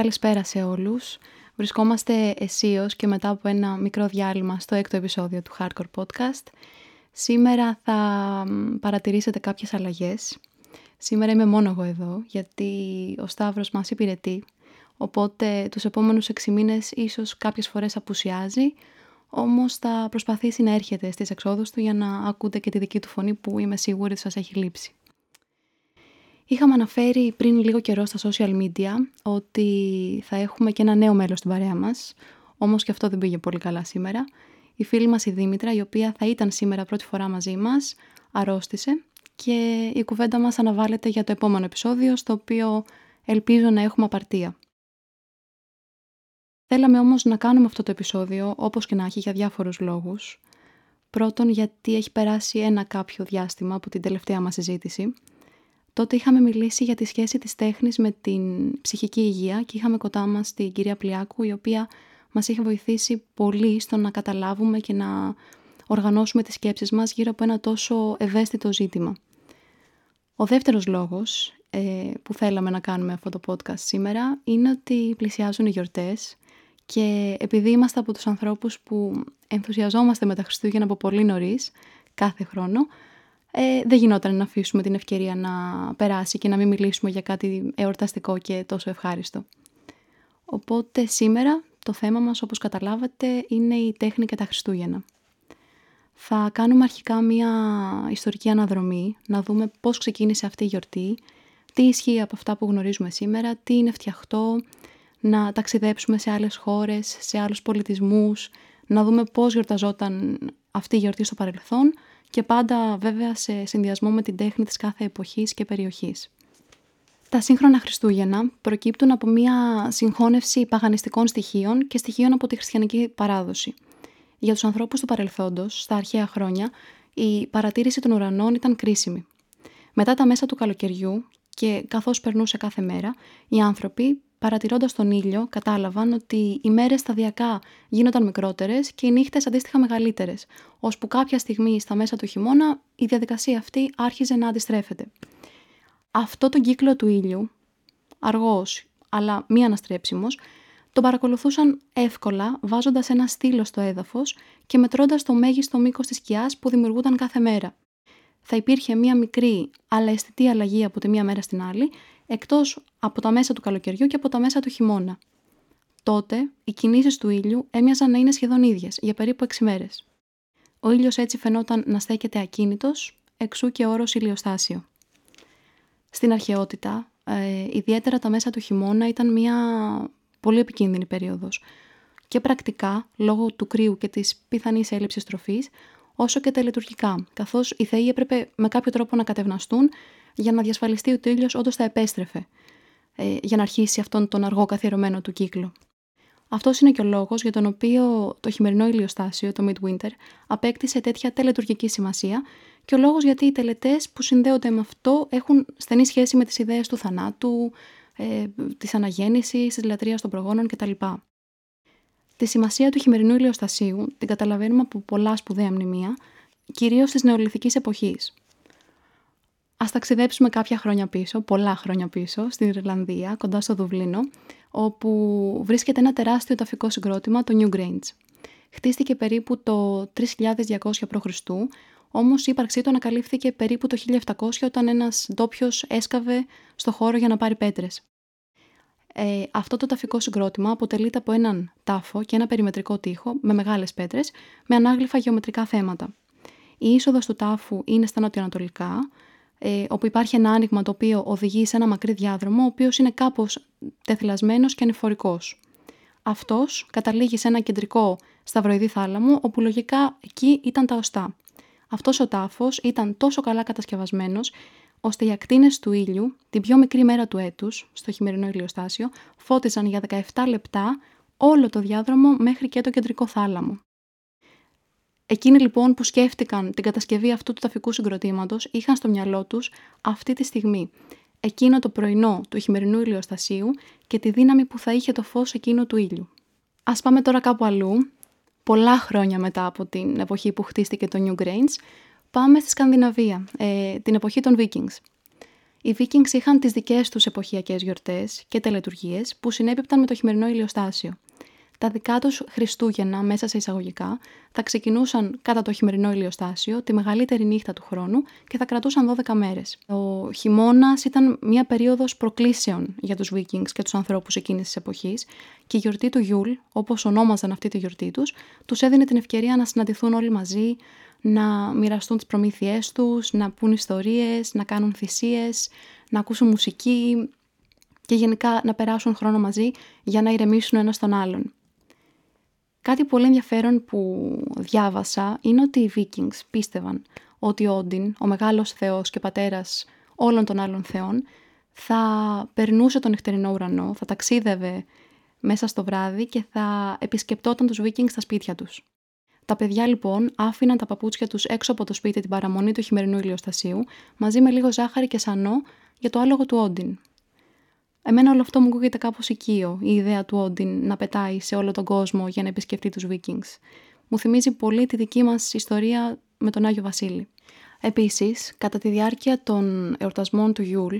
Καλησπέρα σε όλους. Βρισκόμαστε αισίως και μετά από ένα μικρό διάλειμμα στο έκτο επεισόδιο του Hardcore Podcast. Σήμερα θα παρατηρήσετε κάποιες αλλαγές. Σήμερα είμαι μόνο εγώ εδώ, γιατί ο Σταύρος μας υπηρετεί. Οπότε τους επόμενους 6 μήνες ίσως κάποιες φορές απουσιάζει, όμως θα προσπαθήσει να έρχεται στις εξόδους του για να ακούτε και τη δική του φωνή που είμαι σίγουρη ότι σας έχει λείψει. Είχαμε αναφέρει πριν λίγο καιρό στα social media ότι θα έχουμε και ένα νέο μέλος στην παρέα μας, όμως και αυτό δεν πήγε πολύ καλά σήμερα. Η φίλη μας η Δήμητρα, η οποία θα ήταν σήμερα πρώτη φορά μαζί μας, αρρώστησε και η κουβέντα μας αναβάλλεται για το επόμενο επεισόδιο, στο οποίο ελπίζω να έχουμε απαρτία. Θέλαμε όμως να κάνουμε αυτό το επεισόδιο, όπως και να έχει, για διάφορους λόγους. Πρώτον, γιατί έχει περάσει ένα κάποιο διάστημα από την τελευταία μας συζήτηση τότε είχαμε μιλήσει για τη σχέση της τέχνης με την ψυχική υγεία και είχαμε κοντά μας την κυρία Πλιάκου η οποία μας είχε βοηθήσει πολύ στο να καταλάβουμε και να οργανώσουμε τις σκέψεις μας γύρω από ένα τόσο ευαίσθητο ζήτημα. Ο δεύτερος λόγος ε, που θέλαμε να κάνουμε αυτό το podcast σήμερα είναι ότι πλησιάζουν οι γιορτές και επειδή είμαστε από τους ανθρώπους που ενθουσιαζόμαστε με τα Χριστούγεννα από πολύ νωρίς, κάθε χρόνο, ε, δεν γινόταν να αφήσουμε την ευκαιρία να περάσει και να μην μιλήσουμε για κάτι εορταστικό και τόσο ευχάριστο. Οπότε σήμερα το θέμα μας όπως καταλάβατε είναι η τέχνη και τα Χριστούγεννα. Θα κάνουμε αρχικά μια ιστορική αναδρομή, να δούμε πώς ξεκίνησε αυτή η γιορτή, τι ισχύει από αυτά που γνωρίζουμε σήμερα, τι είναι φτιαχτό, να ταξιδέψουμε σε άλλες χώρες, σε άλλους πολιτισμούς, να δούμε πώς γιορταζόταν αυτή η γιορτή στο παρελθόν και πάντα βέβαια σε συνδυασμό με την τέχνη της κάθε εποχής και περιοχής. Τα σύγχρονα Χριστούγεννα προκύπτουν από μια συγχώνευση παγανιστικών στοιχείων και στοιχείων από τη χριστιανική παράδοση. Για τους ανθρώπους του παρελθόντος, στα αρχαία χρόνια, η παρατήρηση των ουρανών ήταν κρίσιμη. Μετά τα μέσα του καλοκαιριού και καθώς περνούσε κάθε μέρα, οι άνθρωποι παρατηρώντας τον ήλιο, κατάλαβαν ότι οι μέρες σταδιακά γίνονταν μικρότερες και οι νύχτες αντίστοιχα μεγαλύτερες, ώσπου κάποια στιγμή στα μέσα του χειμώνα η διαδικασία αυτή άρχιζε να αντιστρέφεται. Αυτό τον κύκλο του ήλιου, αργός αλλά μη αναστρέψιμος, τον παρακολουθούσαν εύκολα βάζοντας ένα στήλο στο έδαφος και μετρώντας το μέγιστο μήκος της σκιάς που δημιουργούνταν κάθε μέρα. Θα υπήρχε μία μικρή αλλά αισθητή αλλαγή από τη μία μέρα στην άλλη, εκτός από τα μέσα του καλοκαιριού και από τα μέσα του χειμώνα. Τότε, οι κινήσεις του ήλιου έμοιαζαν να είναι σχεδόν ίδιες, για περίπου 6 μέρες. Ο ήλιος έτσι φαινόταν να στέκεται ακίνητος, εξού και όρος ηλιοστάσιο. Στην αρχαιότητα, ε, ιδιαίτερα τα μέσα του χειμώνα ήταν μια πολύ επικίνδυνη περίοδος και πρακτικά, λόγω του κρύου και της πιθανής έλλειψης τροφής, όσο και τελετουργικά, καθώς οι θεοί έπρεπε με κάποιο τρόπο να κατευναστούν για να διασφαλιστεί ότι ο ήλιος όντως θα επέστρεφε, ε, για να αρχίσει αυτόν τον αργό καθιερωμένο του κύκλο. Αυτός είναι και ο λόγος για τον οποίο το χειμερινό ηλιοστάσιο, το Midwinter, απέκτησε τέτοια τελετουργική σημασία και ο λόγος γιατί οι τελετές που συνδέονται με αυτό έχουν στενή σχέση με τις ιδέες του θανάτου, ε, της αναγέννησης, της λατρείας των προγόνων κτλ. Τη σημασία του χειμερινού ηλιοστασίου την καταλαβαίνουμε από πολλά σπουδαία μνημεία, κυρίως της νεολιθική εποχής. Α ταξιδέψουμε κάποια χρόνια πίσω, πολλά χρόνια πίσω, στην Ιρλανδία, κοντά στο Δουβλίνο, όπου βρίσκεται ένα τεράστιο ταφικό συγκρότημα, το Newgrange. Χτίστηκε περίπου το 3200 π.Χ., όμως η ύπαρξή του ανακαλύφθηκε περίπου το 1700 όταν ένας ντόπιος έσκαβε στο χώρο για να πάρει πέτρες. Ε, αυτό το ταφικό συγκρότημα αποτελείται από έναν τάφο και ένα περιμετρικό τοίχο με μεγάλες πέτρες με ανάγλυφα γεωμετρικά θέματα. Η είσοδος του τάφου είναι στα νοτιοανατολικά, ε, όπου υπάρχει ένα άνοιγμα το οποίο οδηγεί σε ένα μακρύ διάδρομο, ο οποίος είναι κάπως τεθυλασμένος και ανηφορικός. Αυτός καταλήγει σε ένα κεντρικό σταυροειδή θάλαμο, όπου λογικά εκεί ήταν τα οστά. Αυτός ο τάφος ήταν τόσο καλά κατασκευασμένος, ώστε οι ακτίνες του ήλιου, την πιο μικρή μέρα του έτους, στο χειμερινό ηλιοστάσιο, φώτιζαν για 17 λεπτά όλο το διάδρομο μέχρι και το κεντρικό θάλαμο. Εκείνοι λοιπόν που σκέφτηκαν την κατασκευή αυτού του ταφικού συγκροτήματος είχαν στο μυαλό τους αυτή τη στιγμή εκείνο το πρωινό του χειμερινού ηλιοστασίου και τη δύναμη που θα είχε το φως εκείνο του ήλιου. Α πάμε τώρα κάπου αλλού, πολλά χρόνια μετά από την εποχή που χτίστηκε το New Grange, πάμε στη Σκανδιναβία, ε, την εποχή των Vikings. Οι Vikings είχαν τις δικές τους εποχιακές γιορτές και τελετουργίες που συνέπιπταν με το χειμερινό ηλιοστάσιο. Τα δικά τους Χριστούγεννα, μέσα σε εισαγωγικά, θα ξεκινούσαν κατά το χειμερινό ηλιοστάσιο, τη μεγαλύτερη νύχτα του χρόνου και θα κρατούσαν 12 μέρες. Ο χειμώνας ήταν μια περίοδος προκλήσεων για τους Vikings και τους ανθρώπους εκείνης της εποχής και η γιορτή του Γιούλ, όπως ονόμαζαν αυτή τη γιορτή τους, τους έδινε την ευκαιρία να συναντηθούν όλοι μαζί, να μοιραστούν τις προμήθειές τους, να πούν ιστορίες, να κάνουν θυσίες, να ακούσουν μουσική και γενικά να περάσουν χρόνο μαζί για να ηρεμήσουν ένας τον άλλον. Κάτι πολύ ενδιαφέρον που διάβασα είναι ότι οι Vikings πίστευαν ότι ο Όντιν, ο μεγάλος θεός και πατέρας όλων των άλλων θεών, θα περνούσε τον νυχτερινό ουρανό, θα ταξίδευε μέσα στο βράδυ και θα επισκεπτόταν τους Vikings στα σπίτια τους. Τα παιδιά λοιπόν άφηναν τα παπούτσια τους έξω από το σπίτι την παραμονή του χειμερινού ηλιοστασίου μαζί με λίγο ζάχαρη και σανό για το άλογο του Όντιν, Εμένα όλο αυτό μου ακούγεται κάπως οικείο, η ιδέα του Όντιν να πετάει σε όλο τον κόσμο για να επισκεφτεί τους Vikings. Μου θυμίζει πολύ τη δική μας ιστορία με τον Άγιο Βασίλη. Επίσης, κατά τη διάρκεια των εορτασμών του Γιούλ,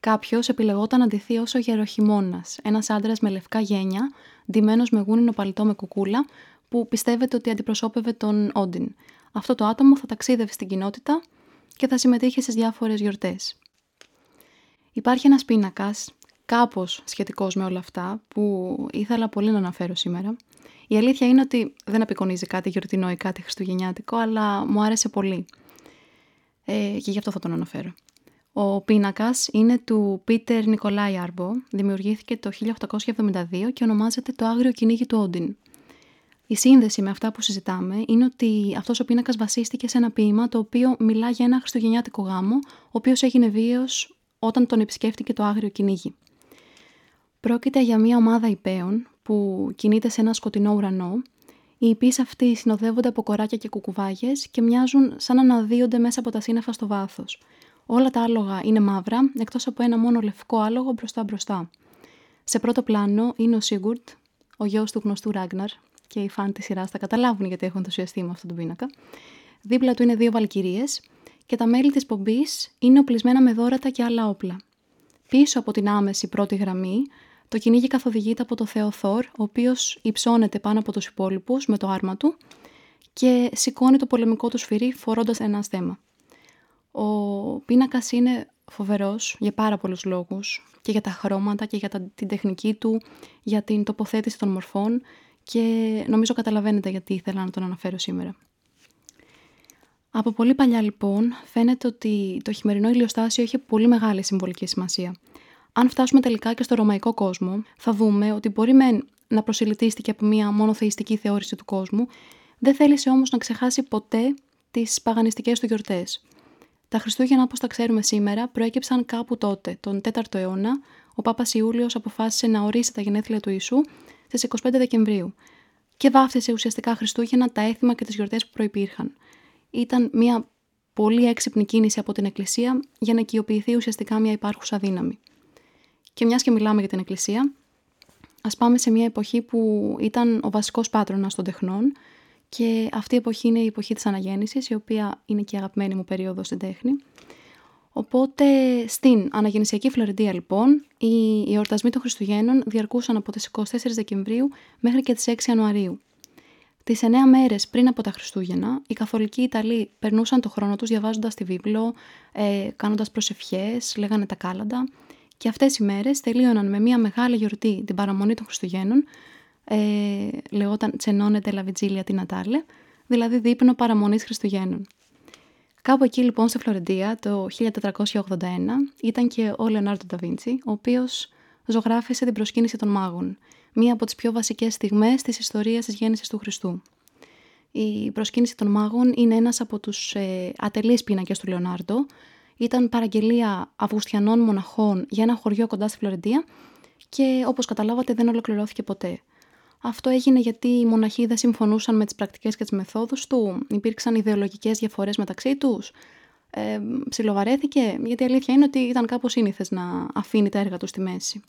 κάποιος επιλεγόταν να ντυθεί ως ο Γεροχειμώνας, ένας άντρας με λευκά γένια, ντυμένος με γούνινο παλτό με κουκούλα, που πιστεύεται ότι αντιπροσώπευε τον Όντιν. Αυτό το άτομο θα ταξίδευε στην κοινότητα και θα συμμετείχε στις διάφορες γιορτές. Υπάρχει ένας πίνακας κάπως σχετικός με όλα αυτά που ήθελα πολύ να αναφέρω σήμερα. Η αλήθεια είναι ότι δεν απεικονίζει κάτι γιορτινό ή κάτι χριστουγεννιάτικο, αλλά μου άρεσε πολύ. Ε, και γι' αυτό θα τον αναφέρω. Ο πίνακας είναι του Πίτερ Νικολάη Άρμπο, δημιουργήθηκε το 1872 και ονομάζεται το Άγριο Κυνήγι του Όντιν. Η σύνδεση με αυτά που συζητάμε είναι ότι αυτός ο πίνακας βασίστηκε σε ένα ποίημα το οποίο μιλά για ένα χριστουγεννιάτικο γάμο, ο οποίος έγινε βίαιος όταν τον επισκέφτηκε το Άγριο Κυνήγι. Πρόκειται για μια ομάδα υπέων που κινείται σε ένα σκοτεινό ουρανό. Οι υπείς αυτοί συνοδεύονται από κοράκια και κουκουβάγες και μοιάζουν σαν να αναδύονται μέσα από τα σύννεφα στο βάθος. Όλα τα άλογα είναι μαύρα, εκτός από ένα μόνο λευκό άλογο μπροστά μπροστά. Σε πρώτο πλάνο είναι ο Σίγκουρτ, ο γιος του γνωστού Ράγκναρ, και οι φαν της σειράς θα καταλάβουν γιατί έχουν ενθουσιαστεί με αυτόν τον πίνακα. Δίπλα του είναι δύο βαλκυρίες και τα μέλη της πομπής είναι οπλισμένα με δόρατα και άλλα όπλα. Πίσω από την άμεση πρώτη γραμμή το κυνήγι καθοδηγείται από το Θεό Θόρ, ο οποίος υψώνεται πάνω από τους υπόλοιπους με το άρμα του και σηκώνει το πολεμικό του σφυρί φορώντας ένα στέμα. Ο πίνακας είναι φοβερός για πάρα πολλούς λόγους και για τα χρώματα και για την τεχνική του, για την τοποθέτηση των μορφών και νομίζω καταλαβαίνετε γιατί ήθελα να τον αναφέρω σήμερα. Από πολύ παλιά λοιπόν φαίνεται ότι το χειμερινό ηλιοστάσιο έχει πολύ μεγάλη συμβολική σημασία – αν φτάσουμε τελικά και στο ρωμαϊκό κόσμο, θα δούμε ότι μπορεί μεν να προσελητίστηκε από μια μονοθεϊστική θεώρηση του κόσμου, δεν θέλησε όμως να ξεχάσει ποτέ τις παγανιστικές του γιορτές. Τα Χριστούγεννα, όπως τα ξέρουμε σήμερα, προέκυψαν κάπου τότε, τον 4ο αιώνα, ο Πάπας Ιούλιος αποφάσισε να ορίσει τα γενέθλια του Ιησού στις 25 Δεκεμβρίου και βάφτισε ουσιαστικά Χριστούγεννα τα έθιμα και τις γιορτές που προπήρχαν. Ήταν μια πολύ έξυπνη κίνηση από την Εκκλησία για να οικειοποιηθεί ουσιαστικά μια υπάρχουσα δύναμη. Και μιας και μιλάμε για την Εκκλησία, ας πάμε σε μια εποχή που ήταν ο βασικός πάτρονα των τεχνών και αυτή η εποχή είναι η εποχή της αναγέννησης, η οποία είναι και η αγαπημένη μου περίοδος στην τέχνη. Οπότε στην αναγεννησιακή Φλωρεντία λοιπόν, οι εορτασμοί των Χριστουγέννων διαρκούσαν από τις 24 Δεκεμβρίου μέχρι και τις 6 Ιανουαρίου. Τις 9 μέρες πριν από τα Χριστούγεννα, οι καθολικοί Ιταλοί περνούσαν το χρόνο τους διαβάζοντας τη βίβλο, ε, κάνοντας προσευχές, λέγανε τα κάλαντα και αυτές οι μέρες τελείωναν με μια μεγάλη γιορτή την παραμονή των Χριστουγέννων, ε, λεγόταν Τσενόνε Τελαβιτζίλια την Νατάλε, δηλαδή δείπνο παραμονής Χριστουγέννων. Κάπου εκεί λοιπόν στη Φλωρεντία το 1481 ήταν και ο Λεωνάρντο Νταβίντσι, ο οποίος ζωγράφησε την προσκύνηση των μάγων, μία από τις πιο βασικές στιγμές της ιστορίας της γέννησης του Χριστού. Η προσκύνηση των μάγων είναι ένας από τους ε, ατελείς πίνακες του Λεωνάρντο, ήταν παραγγελία Αυγουστιανών μοναχών για ένα χωριό κοντά στη Φλωρεντία και όπως καταλάβατε δεν ολοκληρώθηκε ποτέ. Αυτό έγινε γιατί οι μοναχοί δεν συμφωνούσαν με τις πρακτικές και τις μεθόδους του, υπήρξαν ιδεολογικές διαφορές μεταξύ τους, ε, ψιλοβαρέθηκε, γιατί η αλήθεια είναι ότι ήταν κάπως σύνηθες να αφήνει τα έργα τους στη μέση.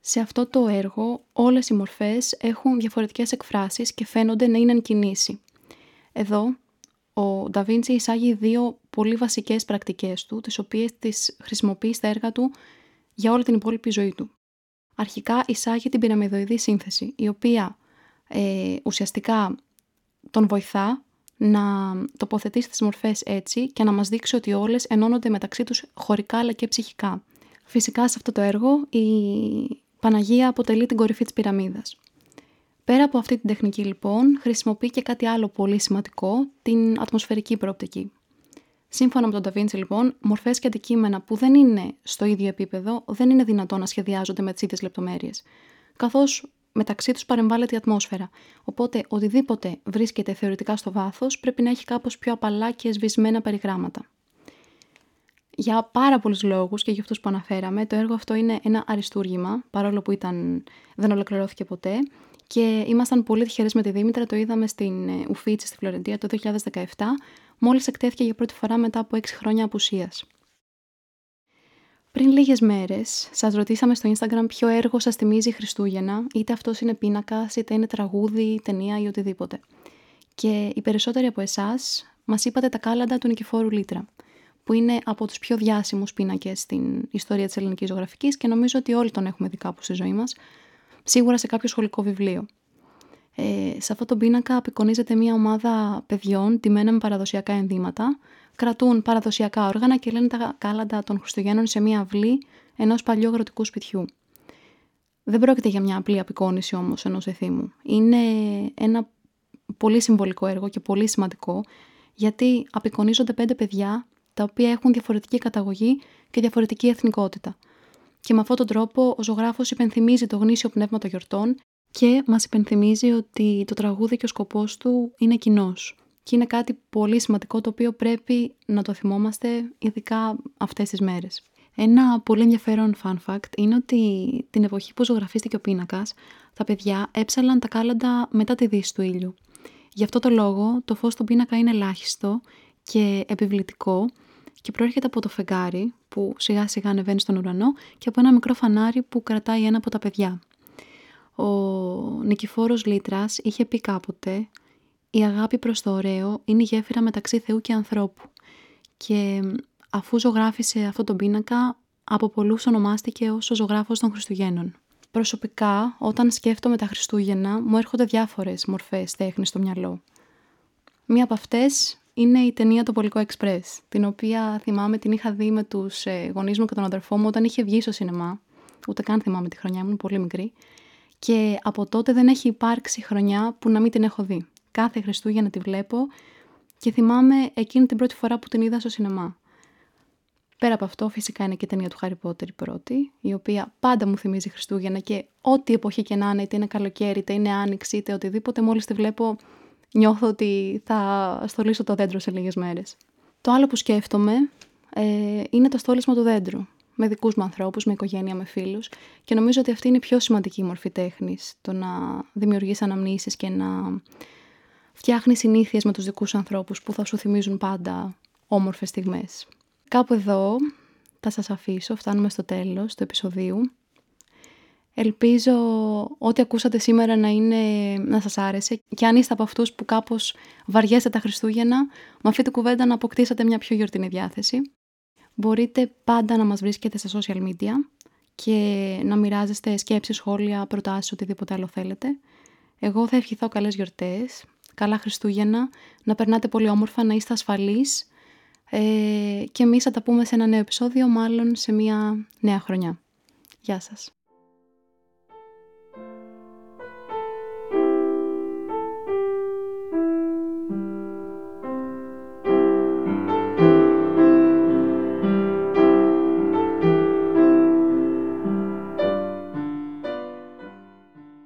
Σε αυτό το έργο όλες οι μορφές έχουν διαφορετικές εκφράσεις και φαίνονται να είναι εν κινήσεις. Εδώ ο Νταβίντσι εισάγει δύο πολύ βασικές πρακτικές του, τις οποίες τις χρησιμοποιείς στα έργα του για όλη την υπόλοιπη ζωή του. Αρχικά εισάγει την πυραμιδοειδή σύνθεση, η οποία ε, ουσιαστικά τον βοηθά να τοποθετήσει τις μορφές έτσι και να μας δείξει ότι όλες ενώνονται μεταξύ τους χωρικά αλλά και ψυχικά. Φυσικά σε αυτό το έργο η Παναγία αποτελεί την κορυφή της πυραμίδας. Πέρα από αυτή την τεχνική λοιπόν, χρησιμοποιεί και κάτι άλλο πολύ σημαντικό, την ατμοσφαιρική προοπτική. Σύμφωνα με τον Ταβίντσι, λοιπόν, μορφές και αντικείμενα που δεν είναι στο ίδιο επίπεδο δεν είναι δυνατόν να σχεδιάζονται με τις ίδιες λεπτομέρειες. Καθώς μεταξύ τους παρεμβάλλεται η ατμόσφαιρα. Οπότε, οτιδήποτε βρίσκεται θεωρητικά στο βάθος πρέπει να έχει κάπως πιο απαλά και σβησμένα περιγράμματα. Για πάρα πολλούς λόγους και για αυτούς που αναφέραμε, το έργο αυτό είναι ένα αριστούργημα, παρόλο που ήταν, δεν ολοκληρώθηκε ποτέ. Και ήμασταν πολύ τυχεροί με τη Δήμητρα, το είδαμε στην ε, Ουφίτση στη Φλωρεντία το 2017, μόλις εκτέθηκε για πρώτη φορά μετά από 6 χρόνια απουσίας. Πριν λίγες μέρες, σας ρωτήσαμε στο Instagram ποιο έργο σας θυμίζει Χριστούγεννα, είτε αυτός είναι πίνακας, είτε είναι τραγούδι, ταινία ή οτιδήποτε. Και οι περισσότεροι από εσάς μας είπατε τα κάλαντα του Νικηφόρου Λίτρα, που είναι από τους πιο διάσημους πίνακες στην ιστορία της ελληνικής ζωγραφικής και νομίζω ότι όλοι τον έχουμε δει κάπου στη ζωή μας, σίγουρα σε κάποιο σχολικό βιβλίο. Ε, σε αυτό το πίνακα απεικονίζεται μια ομάδα παιδιών τιμένα με παραδοσιακά ενδύματα, κρατούν παραδοσιακά όργανα και λένε τα κάλαντα των Χριστουγέννων σε μια αυλή ενός παλιού αγροτικού σπιτιού. Δεν πρόκειται για μια απλή απεικόνηση όμως ενός εθήμου. Είναι ένα πολύ συμβολικό έργο και πολύ σημαντικό, γιατί απεικονίζονται πέντε παιδιά τα οποία έχουν διαφορετική καταγωγή και διαφορετική εθνικότητα. Και με αυτόν τον τρόπο ο ζωγράφος υπενθυμίζει το γνήσιο πνεύμα των γιορτών και μας υπενθυμίζει ότι το τραγούδι και ο σκοπός του είναι κοινός. Και είναι κάτι πολύ σημαντικό το οποίο πρέπει να το θυμόμαστε ειδικά αυτές τις μέρες. Ένα πολύ ενδιαφέρον fun fact είναι ότι την εποχή που ζωγραφίστηκε ο πίνακας, τα παιδιά έψαλαν τα κάλαντα μετά τη δύση του ήλιου. Γι' αυτό το λόγο το φως του πίνακα είναι ελάχιστο και επιβλητικό και προέρχεται από το φεγγάρι που σιγά σιγά ανεβαίνει στον ουρανό και από ένα μικρό φανάρι που κρατάει ένα από τα παιδιά. Ο Νικηφόρος Λίτρας είχε πει κάποτε «Η αγάπη προς το ωραίο είναι η γέφυρα μεταξύ Θεού και ανθρώπου» και αφού ζωγράφησε αυτό τον πίνακα από πολλούς ονομάστηκε ως ο ζωγράφος των Χριστουγέννων. Προσωπικά, όταν σκέφτομαι τα Χριστούγεννα, μου έρχονται διάφορες μορφές τέχνης στο μυαλό. Μία από αυτές είναι η ταινία Το Πολικό Εξπρές, την οποία θυμάμαι την είχα δει με τους ε, γονείς μου και τον αδερφό μου όταν είχε βγει στο σινεμά. Ούτε καν θυμάμαι τη χρονιά, ήμουν πολύ μικρή. Και από τότε δεν έχει υπάρξει χρονιά που να μην την έχω δει. Κάθε Χριστούγεννα τη βλέπω και θυμάμαι εκείνη την πρώτη φορά που την είδα στο σινεμά. Πέρα από αυτό, φυσικά είναι και η ταινία του Χάρι Πότερ η πρώτη, η οποία πάντα μου θυμίζει Χριστούγεννα και ό,τι εποχή και να είναι, είτε είναι καλοκαίρι, είτε είναι άνοιξη, είτε οτιδήποτε, μόλις τη βλέπω, νιώθω ότι θα στολίσω το δέντρο σε λίγες μέρες. Το άλλο που σκέφτομαι ε, είναι το στόλισμα του δέντρου. Με δικούς μου ανθρώπους, με οικογένεια, με φίλους. Και νομίζω ότι αυτή είναι η πιο σημαντική μορφή τέχνης. Το να δημιουργείς αναμνήσεις και να φτιάχνεις συνήθειες με τους δικούς ανθρώπους που θα σου θυμίζουν πάντα όμορφες στιγμές. Κάπου εδώ θα σας αφήσω, φτάνουμε στο τέλος του επεισοδίου. Ελπίζω ό,τι ακούσατε σήμερα να, είναι, να σας άρεσε και αν είστε από αυτούς που κάπως βαριέστε τα Χριστούγεννα, με αυτή την κουβέντα να αποκτήσατε μια πιο γιορτινή διάθεση. Μπορείτε πάντα να μας βρίσκετε στα social media και να μοιράζεστε σκέψεις, σχόλια, προτάσεις, οτιδήποτε άλλο θέλετε. Εγώ θα ευχηθώ καλές γιορτές, καλά Χριστούγεννα, να περνάτε πολύ όμορφα, να είστε ασφαλείς ε, και εμείς θα τα πούμε σε ένα νέο επεισόδιο, μάλλον σε μια νέα χρονιά. Γεια σας.